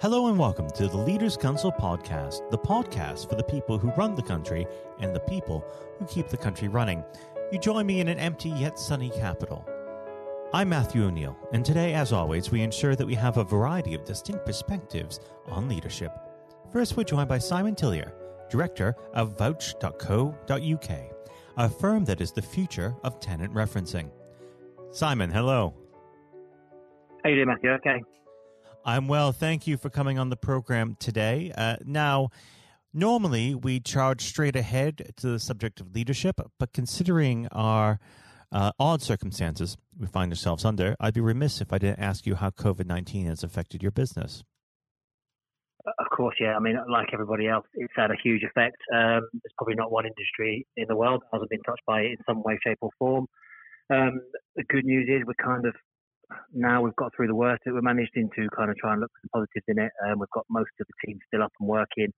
Hello and welcome to the Leaders Council podcast, the podcast for the people who run the country and the people who keep the country running. You join me in an empty yet sunny capital. I'm Matthew O'Neill, and today, as always, we ensure that we have a variety of distinct perspectives on leadership. First, we're joined by Simon Tillyer, Director of Vouch.co.uk, a firm that is the future of tenant referencing. Simon, hello. How you doing, Matthew? Okay. I'm well. Thank you for coming on the program today. Uh, now, normally we charge straight ahead to the subject of leadership, but considering our uh, odd circumstances we find ourselves under, I'd be remiss if I didn't ask you how COVID 19 has affected your business. Of course, yeah. I mean, like everybody else, it's had a huge effect. Um, there's probably not one industry in the world that hasn't been touched by it in some way, shape, or form. Um, the good news is we're kind of now we've got through the worst. We're managing to kind of try and look for the positives in it. Um, we've got most of the team still up and working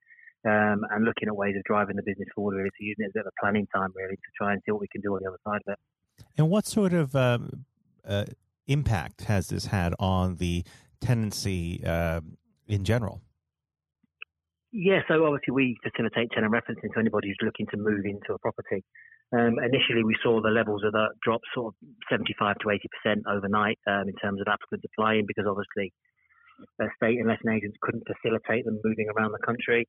um, and looking at ways of driving the business forward, really, to using it as a bit of a planning time, really, to try and see what we can do on the other side of it. And what sort of um, uh, impact has this had on the tenancy uh, in general? Yeah, so obviously we facilitate tenant referencing to anybody who's looking to move into a property. Um, initially, we saw the levels of that drop sort of 75 to 80% overnight um, in terms of applicants applying because obviously estate and letting agents couldn't facilitate them moving around the country.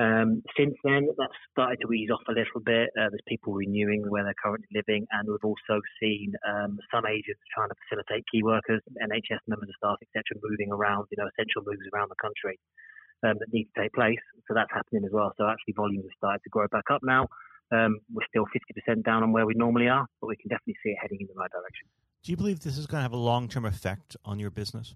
Um, since then, that's started to ease off a little bit. Uh, there's people renewing where they're currently living, and we've also seen um, some agents trying to facilitate key workers, NHS members of staff, etc., moving around, you know, essential moves around the country um, that need to take place. So that's happening as well. So actually, volumes have started to grow back up now. Um, we're still 50% down on where we normally are, but we can definitely see it heading in the right direction. Do you believe this is going to have a long term effect on your business?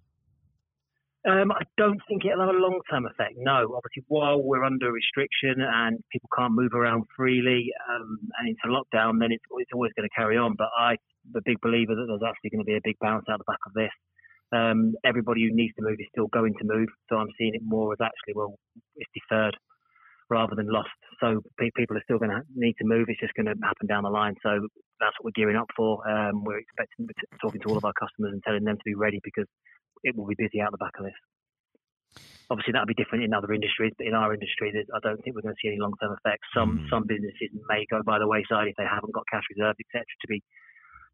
Um, I don't think it'll have a long term effect. No, obviously, while we're under restriction and people can't move around freely um, and into lockdown, then it's, it's always going to carry on. But I'm a big believer that there's actually going to be a big bounce out the back of this. Um, everybody who needs to move is still going to move, so I'm seeing it more as actually, well, it's deferred rather than lost. So people are still going to need to move. It's just going to happen down the line. So that's what we're gearing up for. Um, we're expecting, talking to all of our customers and telling them to be ready because it will be busy out the back of this. Obviously, that'll be different in other industries, but in our industry, I don't think we're going to see any long-term effects. Some mm. some businesses may go by the wayside if they haven't got cash reserves, etc., to be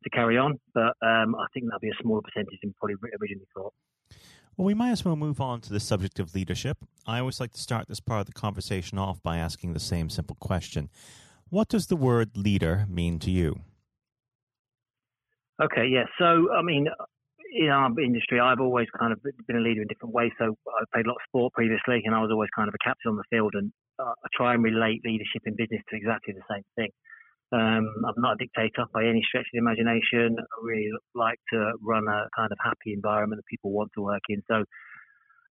to carry on. But um, I think that'll be a smaller percentage than probably originally thought. Well, we might as well move on to the subject of leadership. I always like to start this part of the conversation off by asking the same simple question What does the word leader mean to you? Okay, yeah. So, I mean, in our industry, I've always kind of been a leader in different ways. So, I played a lot of sport previously, and I was always kind of a captain on the field. And uh, I try and relate leadership in business to exactly the same thing. Um, I'm not a dictator by any stretch of the imagination. I really like to run a kind of happy environment that people want to work in. So,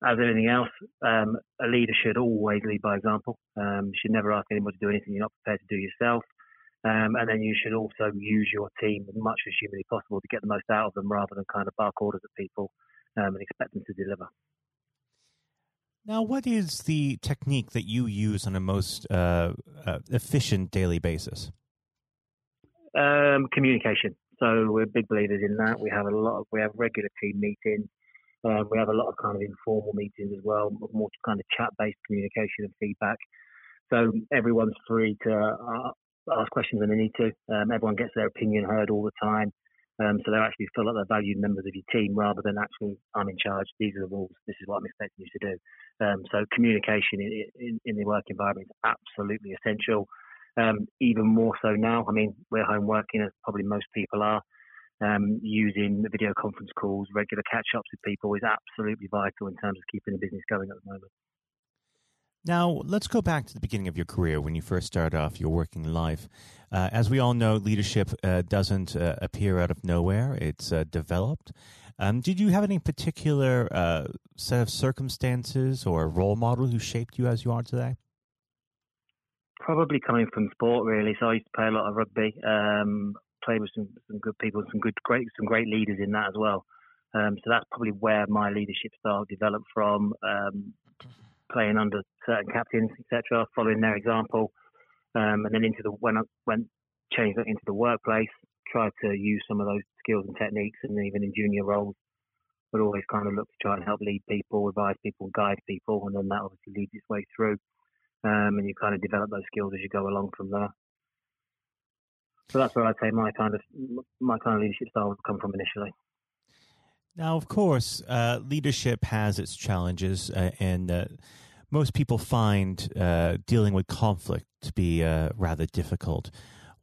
as anything else, um, a leader should always lead by example. Um, you should never ask anybody to do anything you're not prepared to do yourself. Um, and then you should also use your team as much as humanly possible to get the most out of them rather than kind of bark orders at people um, and expect them to deliver. Now, what is the technique that you use on a most uh, uh, efficient daily basis? Um, communication. So we're big believers in that. We have a lot of we have regular team meetings. Um, we have a lot of kind of informal meetings as well, more kind of chat based communication and feedback. So everyone's free to uh, ask questions when they need to. Um, everyone gets their opinion heard all the time. Um, so they actually feel like they're valued members of your team rather than actually, I'm in charge, these are the rules, this is what I'm expecting you to do. Um, so communication in, in, in, the work environment is absolutely essential um, even more so now. I mean, we're home working as probably most people are. Um, using video conference calls, regular catch ups with people is absolutely vital in terms of keeping the business going at the moment. Now, let's go back to the beginning of your career when you first started off your working life. Uh, as we all know, leadership uh, doesn't uh, appear out of nowhere, it's uh, developed. Um, did you have any particular uh, set of circumstances or role model who shaped you as you are today? Probably coming from sport really. So I used to play a lot of rugby. Um, played with some, some good people, some good great some great leaders in that as well. Um, so that's probably where my leadership style developed from. Um, playing under certain captains, etc., following their example, um, and then into the when I went changed into the workplace, tried to use some of those skills and techniques, and even in junior roles, but always kind of look to try and help lead people, advise people, guide people, and then that obviously leads its way through. Um, and you kind of develop those skills as you go along from there. So that's where I'd say my kind of my kind of leadership style would come from initially. Now, of course, uh, leadership has its challenges, uh, and uh, most people find uh, dealing with conflict to be uh, rather difficult.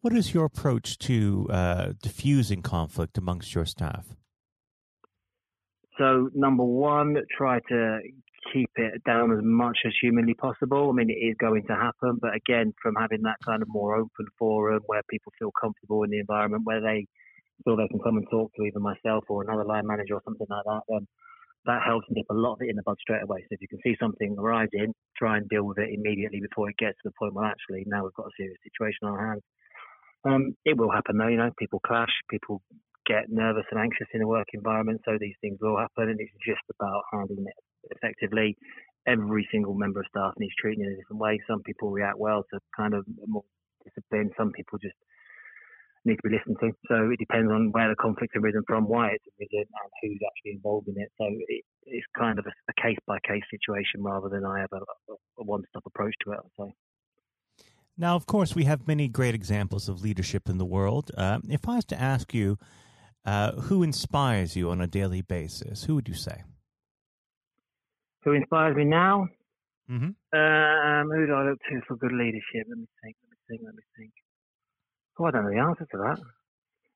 What is your approach to uh, diffusing conflict amongst your staff? So, number one, try to keep it down as much as humanly possible. I mean, it is going to happen, but again, from having that kind of more open forum where people feel comfortable in the environment, where they feel they can come and talk to either myself or another line manager or something like that, then that helps nip a lot of it in the bud straight away. So if you can see something arising, try and deal with it immediately before it gets to the point where actually now we've got a serious situation on our hands. Um, it will happen though, you know, people clash, people get nervous and anxious in a work environment, so these things will happen, and it's just about handling it effectively. Every single member of staff needs treating in a different way. Some people react well to kind of more discipline. Some people just need to be listened to. So it depends on where the conflict's arisen from, why it's arisen, and who's actually involved in it. So it, it's kind of a case by case situation rather than I have a, a one stop approach to it. I'd say. Now, of course, we have many great examples of leadership in the world. Uh, if I was to ask you, uh, who inspires you on a daily basis, who would you say? Who inspires me now. Mm-hmm. Um, who do I look to for good leadership? Let me think. Let me think. Let me think. Oh, I don't know the answer to that.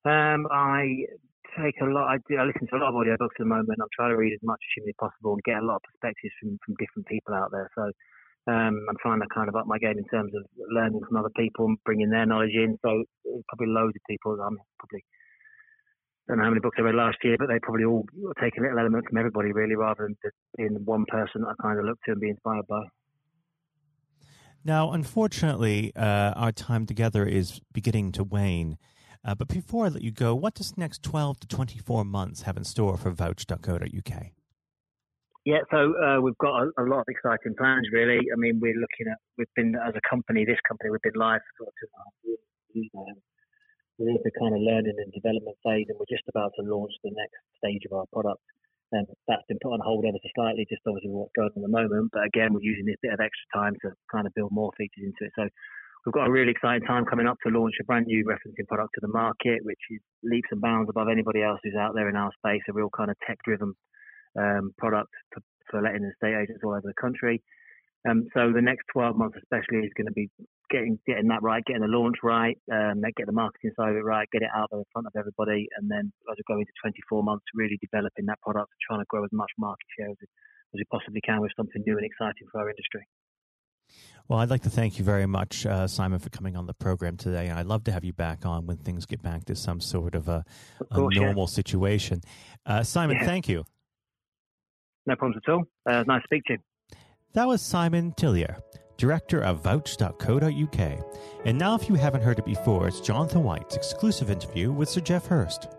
Um, I take a lot. I, do, I listen to a lot of audiobooks at the moment. I'm trying to read as much as humanly possible and get a lot of perspectives from, from different people out there. So um, I'm trying to kind of up my game in terms of learning from other people and bringing their knowledge in. So probably loads of people. I'm probably don't know how many books I read last year, but they probably all take a little element from everybody, really, rather than just being one person that I kind of look to and be inspired by. Now, unfortunately, uh, our time together is beginning to wane. Uh, but before I let you go, what does the next 12 to 24 months have in store for vouch.co.uk? Yeah, so uh, we've got a, a, lot of exciting plans, really. I mean, we're looking at, we've been, as a company, this company, we've been live for two and a half years we're in the kind of learning and development phase, and we're just about to launch the next stage of our product. And that's been put on hold ever so slightly, just obviously what's going on at the moment. But again, we're using this bit of extra time to kind of build more features into it. So we've got a really exciting time coming up to launch a brand new referencing product to the market, which is leaps and bounds above anybody else who's out there in our space. A real kind of tech-driven um, product for, for letting estate agents all over the country. Um, so the next 12 months, especially, is going to be getting getting that right, getting the launch right, um, get the marketing side of it right, get it out there in front of everybody, and then as we go into 24 months, really developing that product, trying to grow as much market share as, as we possibly can with something new and exciting for our industry. Well, I'd like to thank you very much, uh, Simon, for coming on the program today. And I'd love to have you back on when things get back to some sort of a, of course, a normal yeah. situation. Uh, Simon, yeah. thank you. No problems at all. Uh, nice to speak to you. That was Simon Tillyer, director of Vouch.co.uk. And now, if you haven't heard it before, it's Jonathan White's exclusive interview with Sir Geoff Hurst.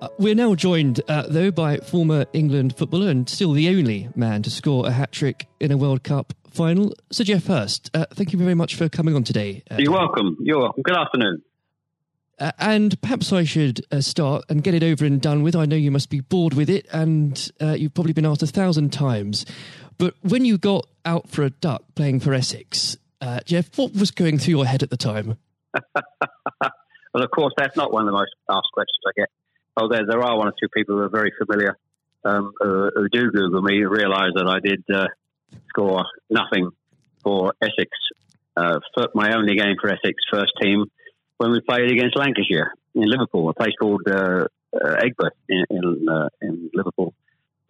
Uh, we're now joined, uh, though, by former England footballer and still the only man to score a hat trick in a World Cup final, Sir Geoff Hurst. Uh, thank you very much for coming on today. Uh, You're welcome. You're welcome. Good afternoon. Uh, and perhaps I should uh, start and get it over and done with. I know you must be bored with it, and you've probably been asked a thousand times. But when you got out for a duck playing for Essex, uh, Geoff, what was going through your head at the time? well, of course, that's not one of the most asked questions I get. Oh, there, there are one or two people who are very familiar um, who, who, do Google me realise that I did uh, score nothing for Essex, uh, my only game for Essex first team when we played against Lancashire in Liverpool, a place called uh, uh Aigburth in, in, uh, in Liverpool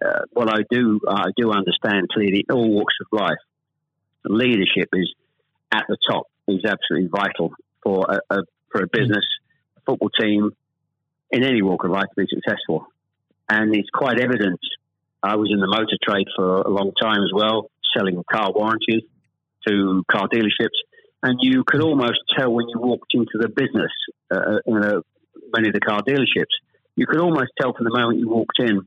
uh, what I do I do understand clearly in all walks of life, leadership is at the top is absolutely vital for a, a for a business football team in any walk of life to be successful. And it's quite evident. I was in the motor trade for a long time as well, selling car warranties to car dealerships. And you could almost tell when you walked into the business, uh, in a, many of the car dealerships, you could almost tell from the moment you walked in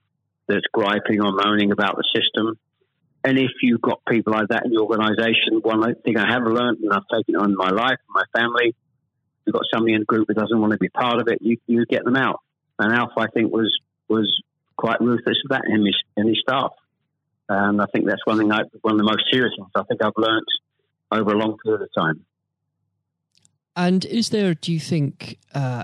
that's griping or moaning about the system. And if you've got people like that in your organisation, one thing I have learned, and I've taken on my life, and my family, you've got somebody in the group that doesn't want to be part of it, you, you get them out. And Alf, I think, was was quite ruthless with that in his, in his staff. And I think that's one thing, I, one of the most serious ones I think I've learnt over a long period of time. And is there, do you think, uh,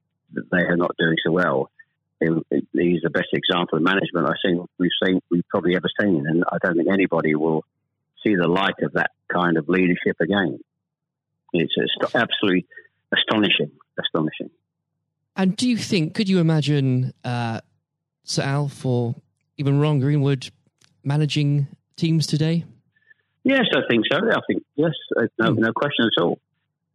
they are not doing so well. He's the best example of management I've seen. We've seen we've probably ever seen, and I don't think anybody will see the light of that kind of leadership again. It's absolutely astonishing, astonishing. And do you think? Could you imagine uh, Sir Alf or even Ron Greenwood managing teams today? Yes, I think so. I think yes, no, hmm. no question at all.